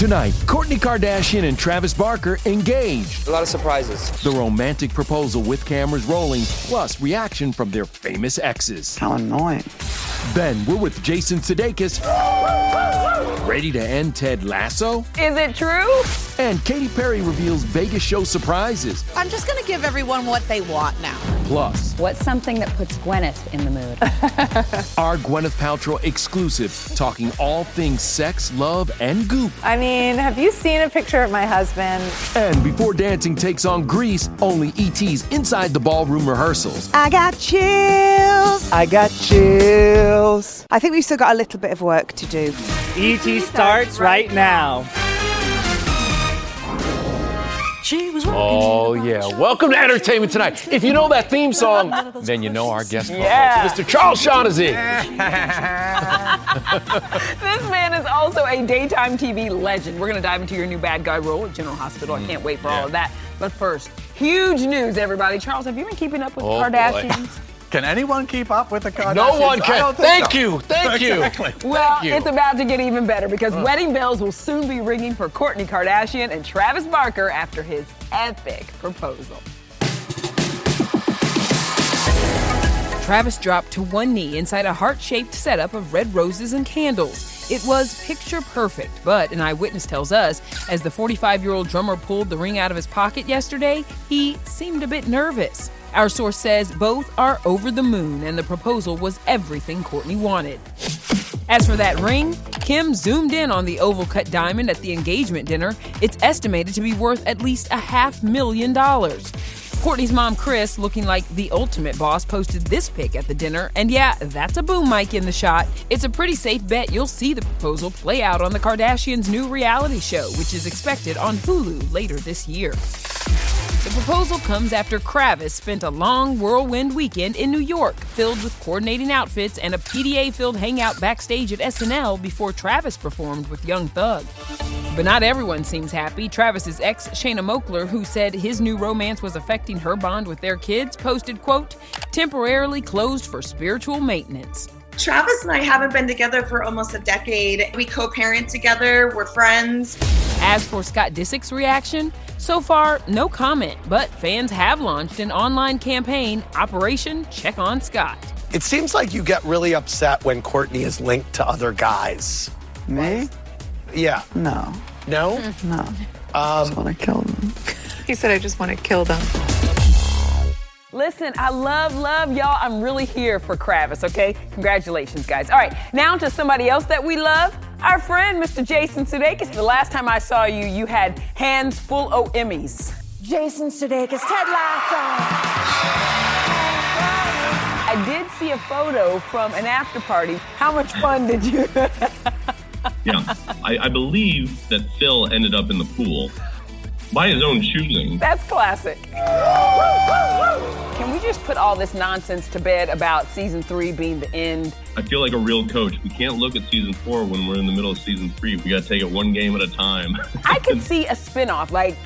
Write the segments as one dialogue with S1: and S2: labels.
S1: Tonight, Kourtney Kardashian and Travis Barker engaged.
S2: A lot of surprises.
S1: The romantic proposal with cameras rolling, plus reaction from their famous exes.
S3: How annoying.
S1: Then we're with Jason Sudeikis. Ready to end Ted Lasso?
S4: Is it true?
S1: And Katy Perry reveals Vegas show surprises.
S5: I'm just going to give everyone what they want now.
S1: Plus,
S6: What's something that puts Gwyneth in the mood?
S1: our Gwyneth Paltrow exclusive, talking all things sex, love, and goop.
S4: I mean, have you seen a picture of my husband?
S1: And before dancing takes on Grease, only ET's inside the ballroom rehearsals.
S7: I got chills.
S8: I got chills.
S7: I think we've still got a little bit of work to do.
S8: ET starts right now.
S9: Oh, yeah. Welcome to Entertainment Tonight. If you know that theme song, then you know our guest
S4: Yeah.
S9: co-host, Mr. Charles Shaughnessy.
S4: This man is also a daytime TV legend. We're going to dive into your new bad guy role at General Hospital. I can't wait for all of that. But first, huge news, everybody. Charles, have you been keeping up with
S9: Oh,
S4: the
S9: boy.
S4: Kardashians?
S10: Can anyone keep up with the Kardashians?
S9: No one can. Thank
S10: so.
S9: you. Thank you.
S10: Exactly.
S4: Well,
S9: you.
S4: it's about to get even better because wedding bells will soon be ringing for Kourtney Kardashian and Travis Barker after his epic proposal.
S11: Travis dropped to one knee inside a heart shaped setup of red roses and candles. It was picture perfect, but an eyewitness tells us as the 45 year old drummer pulled the ring out of his pocket yesterday, he seemed a bit nervous. Our source says both are over the moon and the proposal was everything Kourtney wanted. As for that ring, Kim zoomed in on the oval cut diamond at the engagement dinner. It's estimated to be worth at least a half million dollars. Kourtney's mom, Kris, looking like the ultimate boss, posted this pic at the dinner. And yeah, that's a boom mic in the shot. It's a pretty safe bet you'll see the proposal play out on the Kardashians' new reality show, which is expected on Hulu later this year. The proposal comes after Kravis spent a long whirlwind weekend in New York, filled with coordinating outfits and a PDA filled hangout backstage at SNL before Travis performed with Young Thug. But not everyone seems happy. Travis's ex, Shanna Moakler, who said his new romance was affecting her bond with their kids, posted, quote, temporarily closed for spiritual maintenance.
S12: Travis and I haven't been together for almost a decade. We co parent together, we're friends. As for Scott Disick's reaction, so far, no comment, but fans have launched an online campaign, Operation Check on Scott.
S2: It seems like you get really upset when Kourtney is linked to other guys.
S9: Me?
S2: Yeah.
S9: No.
S2: No?
S9: No.
S2: Um,
S9: I just want to kill them.
S4: He said, I just want to kill them.
S11: Listen, I love, love y'all. I'm really here for Kravis, okay? Congratulations, guys. All right, now to somebody else that we love. Our friend, Mr. Jason Sudeikis. The last time I saw you, you had hands full of Emmys.
S7: Jason Sudeikis, Ted Lasso.
S11: I did see a photo from an after party. How much fun did you
S13: Yeah, I, I believe that Phil ended up in the pool by his own choosing.
S11: That's classic. Can we just put all this nonsense to bed about season three being the end?
S13: I feel like a real coach. We can't look at season four when we're in the middle of season three. We got to take it one game at a time.
S11: I could see a spinoff like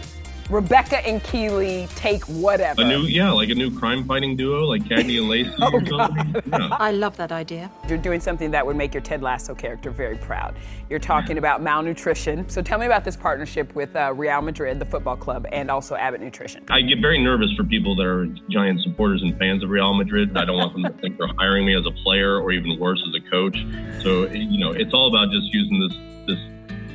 S11: Rebecca and Keeley take whatever.
S13: a new, yeah, like a new crime fighting duo, like Cagney and Lacey
S11: Oh,
S13: or something. Yeah.
S7: I love that idea.
S11: You're doing something that would make your Ted Lasso character very proud. You're talking about malnutrition. So tell me about this partnership with uh, Real Madrid, the football club, and also Abbott Nutrition.
S13: I get very nervous for people that are giant supporters and fans of Real Madrid. I don't want them to think they're hiring me as a player or even worse as a coach. So you know, it's all about just using this this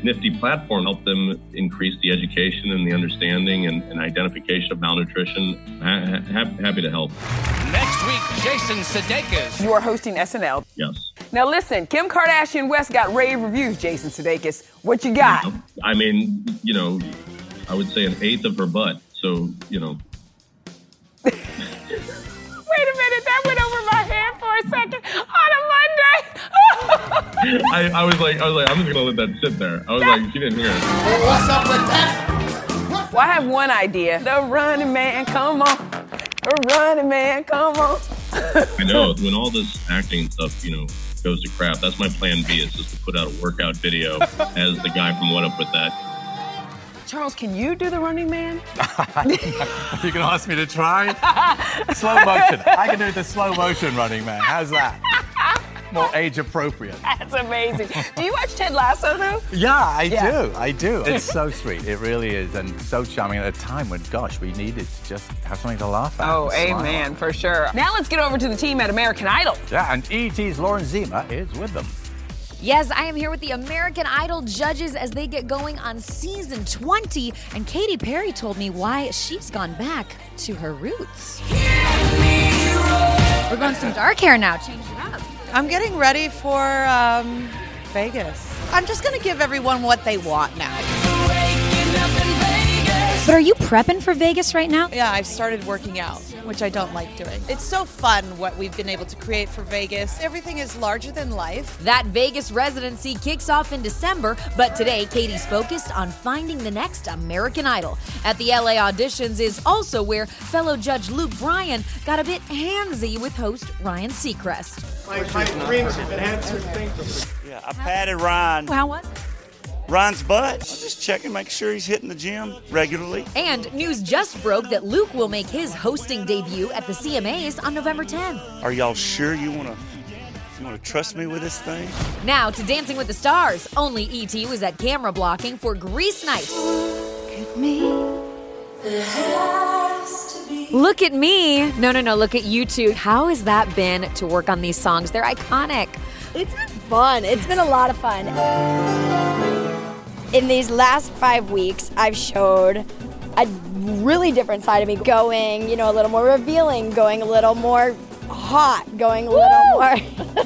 S13: nifty platform to help them increase the education and the understanding and, and identification of malnutrition. Ha- ha- happy to help.
S14: Next week, Jason Sudeikis.
S11: You are hosting SNL.
S13: Yes.
S11: Now listen, Kim Kardashian West got rave reviews. Jason Sudeikis, what you got?
S13: I mean, you know, I would say an eighth of her butt. So you know, I, I was like, I was like, I'm just gonna let that sit there. I was like, she didn't hear it.
S14: What's up with that?
S11: well, I have one idea. The running man, come on. The running man, come on.
S13: I know when all this acting stuff, you know, goes to crap. That's my plan B. Is just to put out a workout video as the guy from What Up with That.
S11: Charles, can you do the running man?
S9: you can ask me to try? slow motion. I can do the slow motion running man. How's that? More age appropriate.
S11: That's amazing. Do you watch Ted Lasso though?
S9: Yeah, I
S11: Yeah.
S9: do. I do. It's so sweet. It really is. And so charming at a time when, gosh, we needed to just have something to laugh at.
S11: Oh, amen, for sure. Now let's get over to the team at American Idol.
S9: Yeah, and ET's Lauren Zima is with them.
S15: Yes, I am here with the American Idol judges as they get going on season 20. And Katy Perry told me why she's gone back to her roots. We're going some dark hair now, change it up.
S16: I'm getting ready for um, Vegas. I'm just going to give everyone what they want now.
S15: But are you prepping for Vegas right now?
S16: Yeah, I've started working out, which I don't like doing. It's so fun what we've been able to create for Vegas. Everything is larger than life.
S15: That Vegas residency kicks off in December, but today Katy's focused on finding the next American Idol. At the LA auditions is also where fellow judge Luke Bryan got a bit handsy with host Ryan Seacrest. My, my dreams have been answered. Thank you.
S17: Yeah, I patted Ryan.
S15: How was it?
S17: Ryan's butt. I'm just checking, make sure he's hitting the gym regularly.
S15: And news just broke that Luke will make his hosting debut at the CMAs on November 10th.
S17: Are y'all sure you wanna you wanna trust me with this thing?
S15: Now to Dancing with the Stars. Only E.T. was at camera blocking for Grease Night. Look at me. No, no, no. Look at you two. How has that been to work on these songs? They're iconic.
S18: It's been fun. It's been a lot of fun. In these last five weeks, I've showed a really different side of me, going, you know, a little more revealing, going a little more hot, going a little more.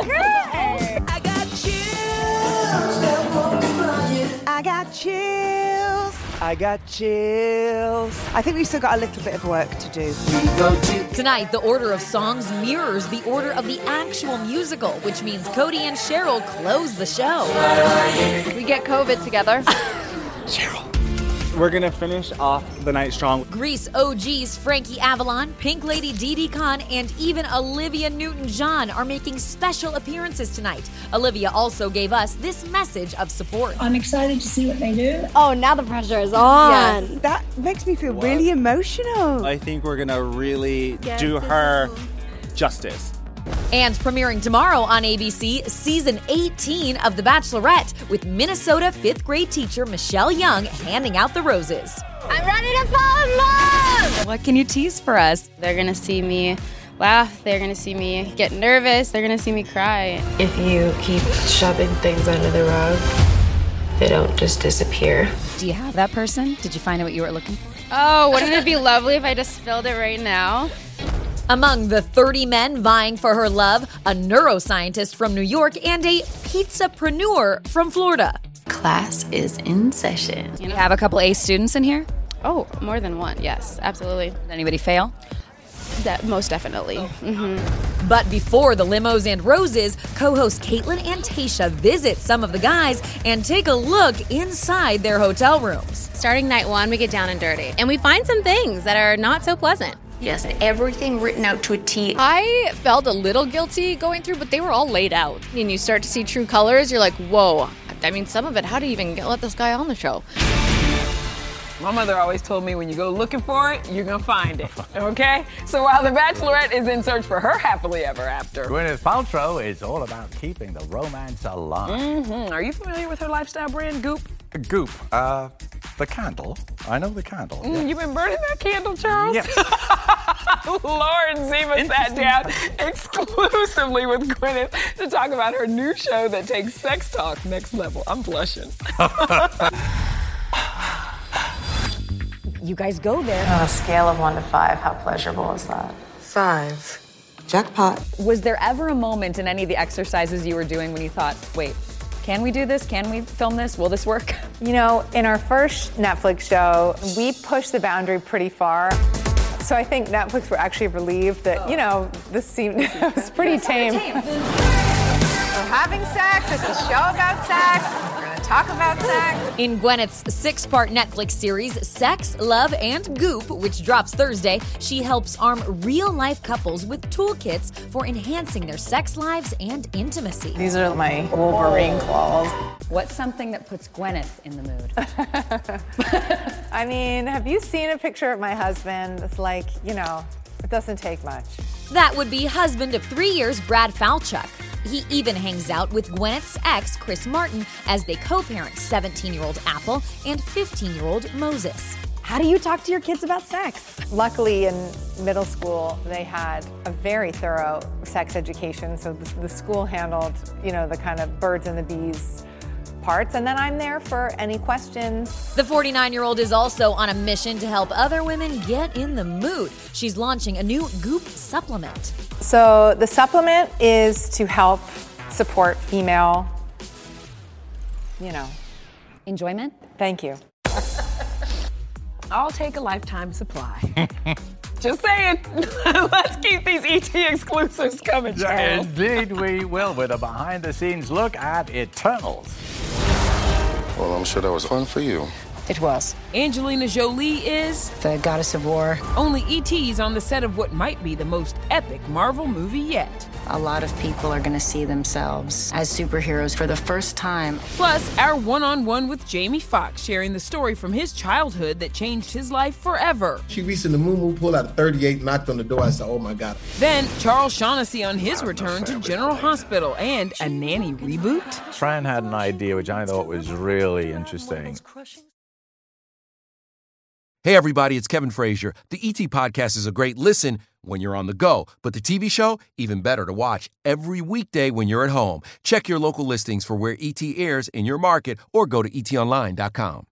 S18: okay.
S7: I got chills.
S8: I got chills.
S7: I got chills. I think we've still got a little bit of work to do.
S15: Tonight, the order of songs mirrors the order of the actual musical, which means Cody and Cheryl close the show.
S19: We get COVID together.
S8: We're gonna finish off the night strong.
S15: Grease OGs Frankie Avalon, Pink Lady Didi Conn, and even Olivia Newton John are making special appearances tonight. Olivia also gave us this message of support.
S20: I'm excited to see what they do.
S18: Oh, now the pressure is on.
S7: Yes, that makes me feel really emotional.
S8: I think we're gonna really
S18: Get
S8: do
S18: this
S8: her justice.
S15: And premiering tomorrow on ABC, season 18 of The Bachelorette, with Minnesota fifth grade teacher Michelle Young handing out the roses.
S21: I'm ready to fall in love!
S6: What can you tease for us?
S21: They're gonna see me laugh, they're gonna see me get nervous, they're gonna see me cry.
S22: If you keep shoving things under the rug, they don't just disappear.
S6: Do you have that person? Did you find out what you were looking for?
S21: Oh, wouldn't it be lovely if I just spilled it right now?
S15: Among the 30 men vying for her love, a neuroscientist from New York and a pizzapreneur from Florida.
S6: Class is in session. You have a couple A students in here?
S21: Oh, more than one, yes, absolutely.
S6: Did anybody fail?
S21: That most definitely. Mm-hmm.
S15: But before the limos and roses, co-host Kaitlyn and Tayshia visit some of the guys and take a look inside their hotel rooms.
S21: Starting night one, we get down and dirty, and we find some things that are not so pleasant.
S23: Yes, everything written out to a T.
S21: I felt a little guilty going through, but they were all laid out. And you start to see true colors, you're like, whoa. I mean, some of it, how do you even get, let this guy on the show?
S11: My mother always told me when you go looking for it, you're gonna find it. Okay? So while the Bachelorette is in search for her happily ever after,
S9: Gwyneth Paltrow is all about keeping the romance alive.
S11: Mm-hmm. Are you familiar with her lifestyle brand, Goop?
S9: Goop, uh, the candle. I know the candle.
S11: Mm,
S9: yeah.
S11: You've been burning that candle, Charles?
S9: Yes.
S11: Lauren Zima sat down exclusively with Gwyneth to talk about her new show that takes sex talk next level. I'm blushing.
S15: you guys go there.
S22: On a scale of one to five, how pleasurable is that?
S16: Five. Jackpot.
S6: Was there ever a moment in any of the exercises you were doing when you thought, wait, can we do this? Can we film this? Will this work?
S4: You know, in our first Netflix show, we pushed the boundary pretty far. So I think Netflix were actually relieved that, you know, this seemed it was pretty tame. We're having sex. It's a show about sex. We're going to talk about sex.
S15: In Gwyneth's six part Netflix series, Sex, Love, and Goop, which drops Thursday, she helps arm real life couples with toolkits for enhancing their sex lives and intimacy.
S4: These are my Wolverine claws.
S6: What's something that puts Gwyneth in the mood?
S4: I mean, have you seen a picture of my husband? It's like, you know, it doesn't take much.
S15: That would be husband of three years, Brad Falchuk. He even hangs out with Gwyneth's ex, Chris Martin, as they co parent 17 year old Apple and 15 year old Moses.
S6: How do you talk to your kids about sex?
S4: Luckily, in middle school, they had a very thorough sex education. So the, the school handled, you know, the kind of birds and the bees parts. And then I'm there for any questions.
S15: The 49 year old is also on a mission to help other women get in the mood. She's launching a new Goop supplement.
S4: So the supplement is to help support female, you know,
S6: enjoyment.
S4: Thank you.
S11: I'll take a lifetime supply. Just saying. Let's keep these ET exclusives coming, Charles.
S9: Indeed, we will with a behind the scenes look at Eternals.
S24: Well, I'm sure that was fun for you.
S6: It was.
S12: Angelina Jolie is
S6: the goddess of war.
S12: Only ET's on the set of what might be the most epic Marvel movie yet.
S6: A lot of people are going to see themselves as superheroes for the first time.
S12: Plus, our one on one with Jamie Foxx sharing the story from his childhood that changed his life forever.
S25: She reached in the moon, moo, pulled out a 38, knocked on the door. I said, oh my God.
S12: Then, Charles Shaughnessy on his return to General Hospital and a nanny reboot.
S9: Fran had an idea which I thought was really interesting.
S26: Hey, everybody, it's Kevin Frazier. The ET Podcast is a great listen when you're on the go, but the TV show, even better to watch every weekday when you're at home. Check your local listings for where ET airs in your market or go to etonline.com.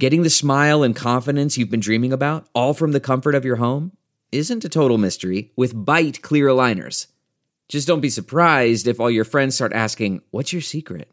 S27: Getting the smile and confidence you've been dreaming about, all from the comfort of your home, isn't a total mystery with Byte Clear Aligners. Just don't be surprised if all your friends start asking, What's your secret?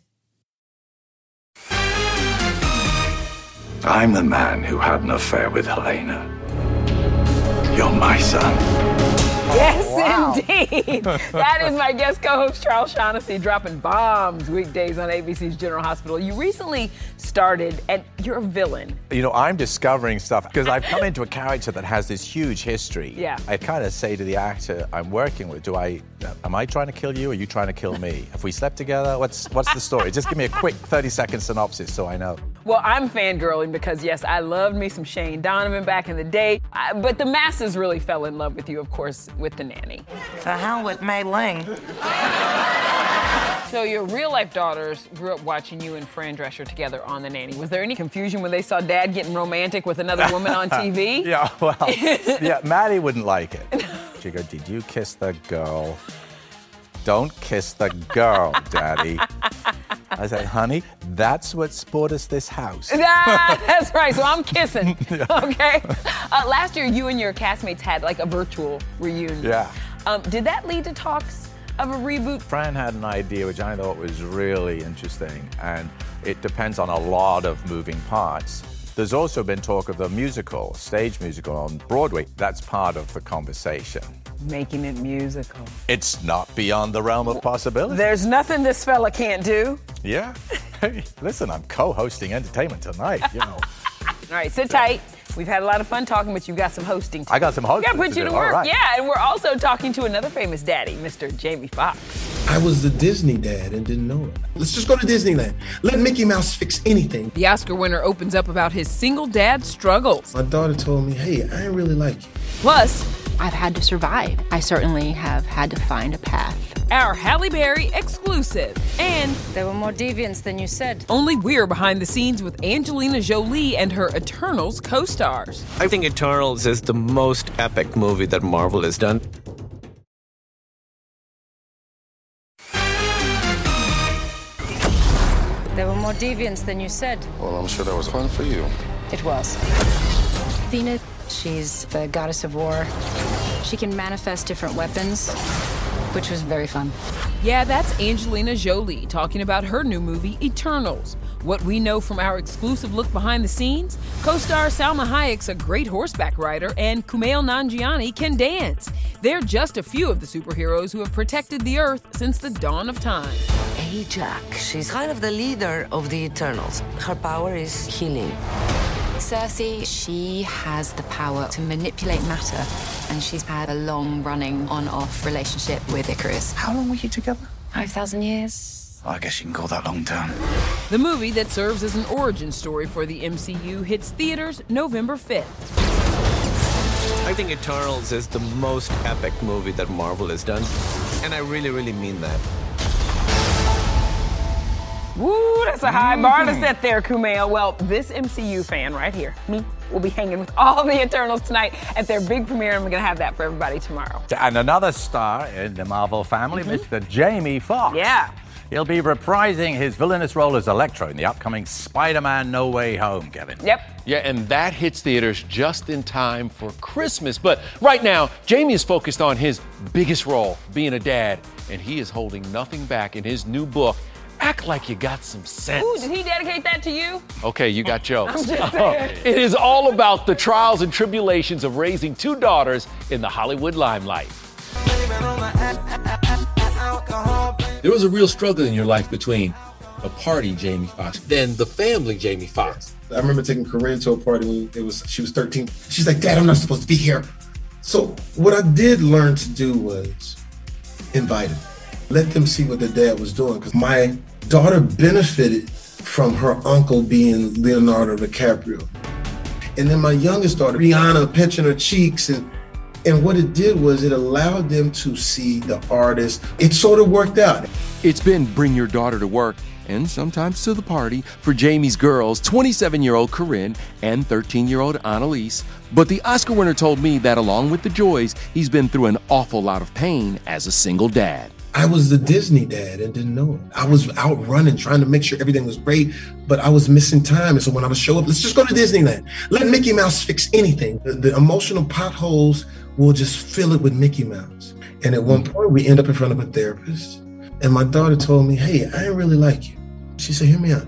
S28: I'm the man who had an affair with Helena. You're my son.
S11: Yes,
S9: Wow.
S11: indeed. that is my guest co-host Charles Shaughnessy dropping bombs weekdays on ABC's General Hospital. You recently started, and you're a villain.
S9: You know, I'm discovering stuff because I've come into a character that has this huge history.
S11: Yeah.
S9: I kind of say to the actor I'm working with, do I, am I trying to kill you or are you trying to kill me? Have we slept together? What's, what's the story? Just give me a quick 30 second synopsis so I know.
S11: Well, I'm fangirling because yes, I loved me some Shane Donovan back in the day, I- but the masses really fell in love with you, of course, with the nanny.
S29: To hell with Mei Ling.
S11: So your real life daughters grew up watching you and Fran Drescher together on the nanny. Was there any confusion when they saw Dad getting romantic with another woman on TV?
S9: yeah, well, yeah, Maddie wouldn't like it. She'd go, Did you kiss the girl? Don't kiss the girl, Daddy. I said, honey, that's what bought us this house.
S11: Ah, that's right. So I'm kissing. Okay. Uh, last year, you and your castmates had like a virtual reunion.
S9: Yeah.
S11: Um, did that lead to talks of a reboot?
S9: Fran had an idea which I thought was really interesting, and it depends on a lot of moving parts. There's also been talk of a musical, stage musical on Broadway. That's part of the conversation.
S11: Making it musical.
S9: It's not beyond the realm of possibility.
S11: There's nothing this fella can't do.
S9: Yeah. Hey, listen, I'm co-hosting entertainment tonight. You know,
S11: All right, sit tight. We've had a lot of fun talking, but you've got some hosting. To
S9: I got some hosting
S11: We got to put
S9: to
S11: you
S9: do.
S11: to work.
S9: right.
S11: Yeah, and we're also talking to another famous daddy, Mr. Jamie Foxx.
S25: I was the Disney dad and didn't know it. Let's just go to Disneyland. Let Mickey Mouse fix anything.
S12: The Oscar winner opens up about his single dad struggles.
S25: My daughter told me, hey, I ain't really like you.
S12: Plus,
S30: I've had to survive. I certainly have had to find a path.
S12: our Halle Berry exclusive. And
S29: There were more deviants than you said.
S12: only we're behind the scenes with Angelina Jolie and her Eternals co stars.
S3: I think Eternals is the most epic movie that Marvel has done.
S29: There were more deviants than you said.
S24: Well, I'm sure that was fun for you.
S30: It was. Athena, she's the goddess of war. She can manifest different weapons, which was very fun.
S12: Yeah, that's Angelina Jolie talking about her new movie, Eternals. What we know from our exclusive look behind the scenes co star Salma Hayek's a great horseback rider, and Kumail Nanjiani can dance. They're just a few of the superheroes who have protected the Earth since the dawn of time.
S31: Ajak. She's kind of the leader of the Eternals. Her power is healing.
S30: Sersi, she has the power to manipulate matter, and she's had a long running on off relationship with Ikaris.
S32: How long were you together?
S30: 5,000 years.
S32: I guess you can call that long term.
S12: The movie that serves as an origin story for the MCU hits theaters November 5th.
S3: I think Eternals is the most epic movie that Marvel has done. And I really, really mean that.
S11: Woo, that's a high bar to mm-hmm. set there, Kumail. Well, this MCU fan right here, me, will be hanging with all the Eternals tonight at their big premiere, and we're going to have that for everybody tomorrow.
S9: And another star in the Marvel family, mm-hmm. Mr. Jamie Foxx.
S11: Yeah.
S9: He'll be reprising his villainous role as Electro in the upcoming Spider-Man No Way Home, Kevin.
S11: Yep.
S1: Yeah, and that hits theaters just in time for Christmas. But right now, Jamie is focused on his biggest role, being a dad, and he is holding nothing back in his new book. Act like you got some sense.
S11: Ooh, did he dedicate that to you?
S1: Okay, you got jokes.
S11: I'm just
S1: it is all about the trials and tribulations of raising two daughters in the Hollywood limelight.
S33: There was a real struggle in your life between the party Jamie Foxx, then the family Jamie Foxx.
S25: I remember taking Corinne to a party when it was she was 13. She's like, Dad, I'm not supposed to be here. So what I did learn to do was invite them. Let them see what their dad was doing. Because my daughter benefited from her uncle being Leonardo DiCaprio. And then my youngest daughter, Rihanna, pinching her cheeks and and what it did was it allowed them to see the artist. It sort of worked out.
S26: It's been bring your daughter to work and sometimes to the party for Jamie's girls, 27 year old Corinne and 13 year old Anelise. But the Oscar winner told me that along with the joys, he's been through an awful lot of pain as a single dad.
S25: I was the Disney dad and didn't know it. I was out running, trying to make sure everything was great, but I was missing time. And so when I would show up, let's just go to Disneyland. Let Mickey Mouse fix anything. The, the emotional potholes will just fill it with Mickey Mouse. And at one point, we end up in front of a therapist. And my daughter told me, Hey, I didn't really like you. She said, Hear me out.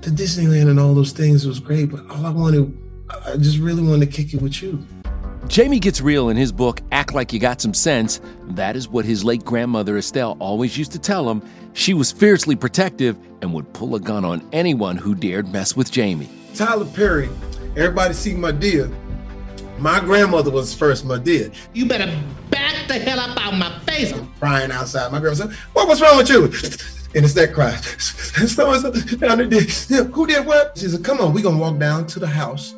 S25: The Disneyland and all those things was great, but all I wanted, I just really wanted to kick it with you.
S1: Jamie gets real in his book, Act Like You Got Some Sense. That is what his late grandmother Estelle always used to tell him. She was fiercely protective and would pull a gun on anyone who dared mess with Jamie.
S25: Tyler Perry, everybody see Madea. My grandmother was first Madea. You better back the hell up out my face. I'm crying outside. My grandma said, What was wrong with you? And it's that cry. So down there. Who did what? She said, Come on, we're gonna walk down to the house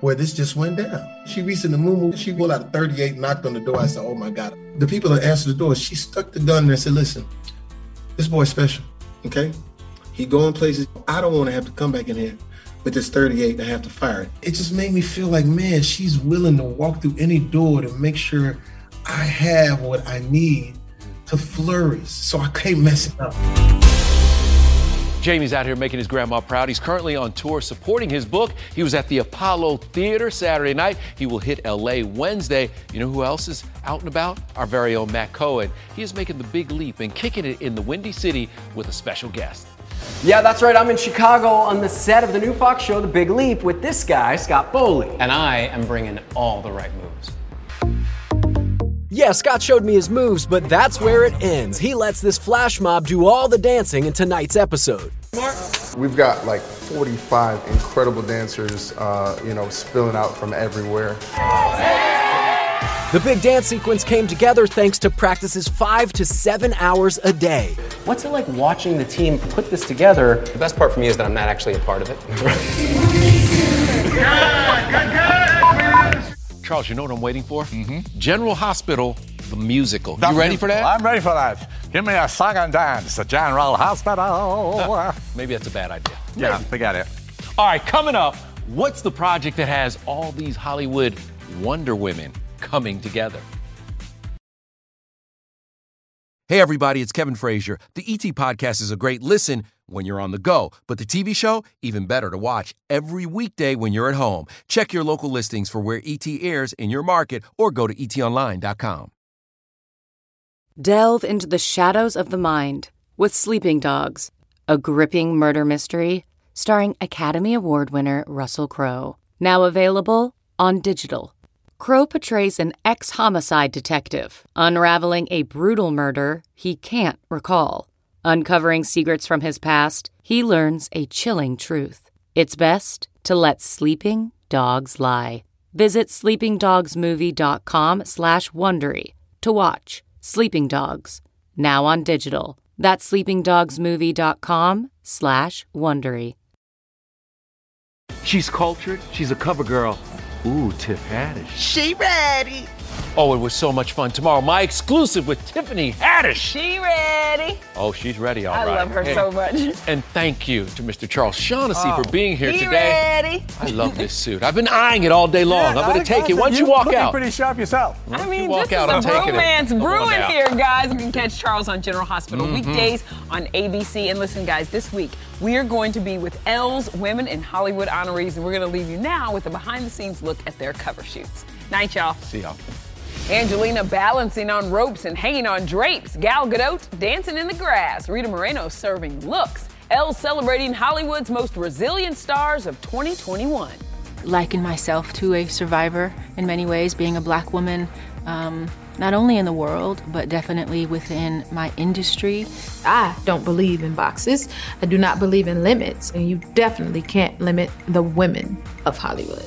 S25: where this just went down. She reached in the moo she pulled out a 38, knocked on the door. I said, Oh my God. The people that answered the door, she stuck the gun there and said, Listen, this boy's special. Okay? He going places. I don't want to have to come back in here with this 38 and I have to fire it. It just made me feel like, man, she's willing to walk through any door to make sure I have what I need to flourish. So I can't mess it up.
S1: Jamie's out here making his grandma proud. He's currently on tour supporting his book. He was at the Apollo Theater Saturday night. He will hit LA Wednesday. You know who else is out and about? Our very own Matt Cohen. He is making the big leap and kicking it in the Windy City with a special guest.
S34: Yeah, that's right. I'm in Chicago on the set of the new Fox show, The Big Leap, with this guy, Scott Foley.
S35: And I am bringing all the right moves.
S34: Yeah, Scott showed me his moves, but that's where it ends. He lets this flash mob do all the dancing in tonight's episode.
S36: We've got like 45 incredible dancers, uh, you know, spilling out from everywhere.
S34: The big dance sequence came together thanks to practices five to seven hours a day.
S35: What's it like watching the team put this together? The best part for me is that I'm not actually a part of it.
S1: Charles, you know what I'm waiting for? Mm-hmm. General Hospital, the musical.
S9: That
S1: you ready
S9: mu-
S1: for that?
S9: I'm ready for that. Give me a song and dance, a General Hospital.
S1: Maybe that's a bad idea.
S9: yeah,
S1: Maybe.
S9: forget it.
S1: All right, coming up, what's the project that has all these Hollywood Wonder Women coming together?
S37: Hey, everybody, it's Kevin Frazier. The ET Podcast is a great listen when you're on the go, but the TV show, even better to watch every weekday when you're at home. Check your local listings for where ET airs in your market or go to etonline.com.
S38: Delve into the shadows of the mind with Sleeping Dogs, a gripping murder mystery starring Academy Award winner Russell Crowe. Now available on digital. Crowe portrays an ex homicide detective unraveling a brutal murder he can't recall. Uncovering secrets from his past, he learns a chilling truth. It's best to let sleeping dogs lie. Visit sleepingdogsmovie.com slash Wondery to watch Sleeping Dogs, now on digital. That's sleepingdogsmovie.com slash Wondery.
S1: She's cultured. She's a cover girl. Ooh, Tiff Haddish.
S39: She ready.
S1: Oh, it was so much fun. Tomorrow, my exclusive with Tiffany Haddish.
S11: She ready.
S1: Oh, she's ready, all
S11: I
S1: right.
S11: love her
S1: And-
S11: so much.
S1: And thank you to Mr. Charles Shaughnessy
S11: Oh,
S1: for being here
S11: he
S1: today.
S11: ready.
S1: I love this suit. I've been eyeing it all day long. I'm going to take it. Once you,
S9: You're
S1: walk
S9: looking
S1: out.
S9: pretty sharp yourself.
S11: I
S1: you
S11: mean,
S1: walk
S11: this
S1: out,
S11: is
S1: I'm
S11: a
S1: taking it.
S11: bromance
S1: Come on
S11: brewing here, guys. You can catch Charles on General Hospital
S1: Mhm.
S11: weekdays on ABC. And listen, guys, this week we are going to be with Elle's Women in Hollywood honorees, and we're going to leave you now with a behind-the-scenes look at their cover shoots. Night, y'all.
S1: See y'all.
S11: Angelina balancing on ropes and hanging on drapes. Gal Gadot dancing in the grass. Rita Moreno serving looks. Elle celebrating Hollywood's most resilient stars of 2021.
S40: liken myself to a survivor in many ways, being a black woman, um, not only in the world, but definitely within my industry.
S7: I don't believe in boxes. I do not believe in limits, and you definitely can't limit the women of Hollywood.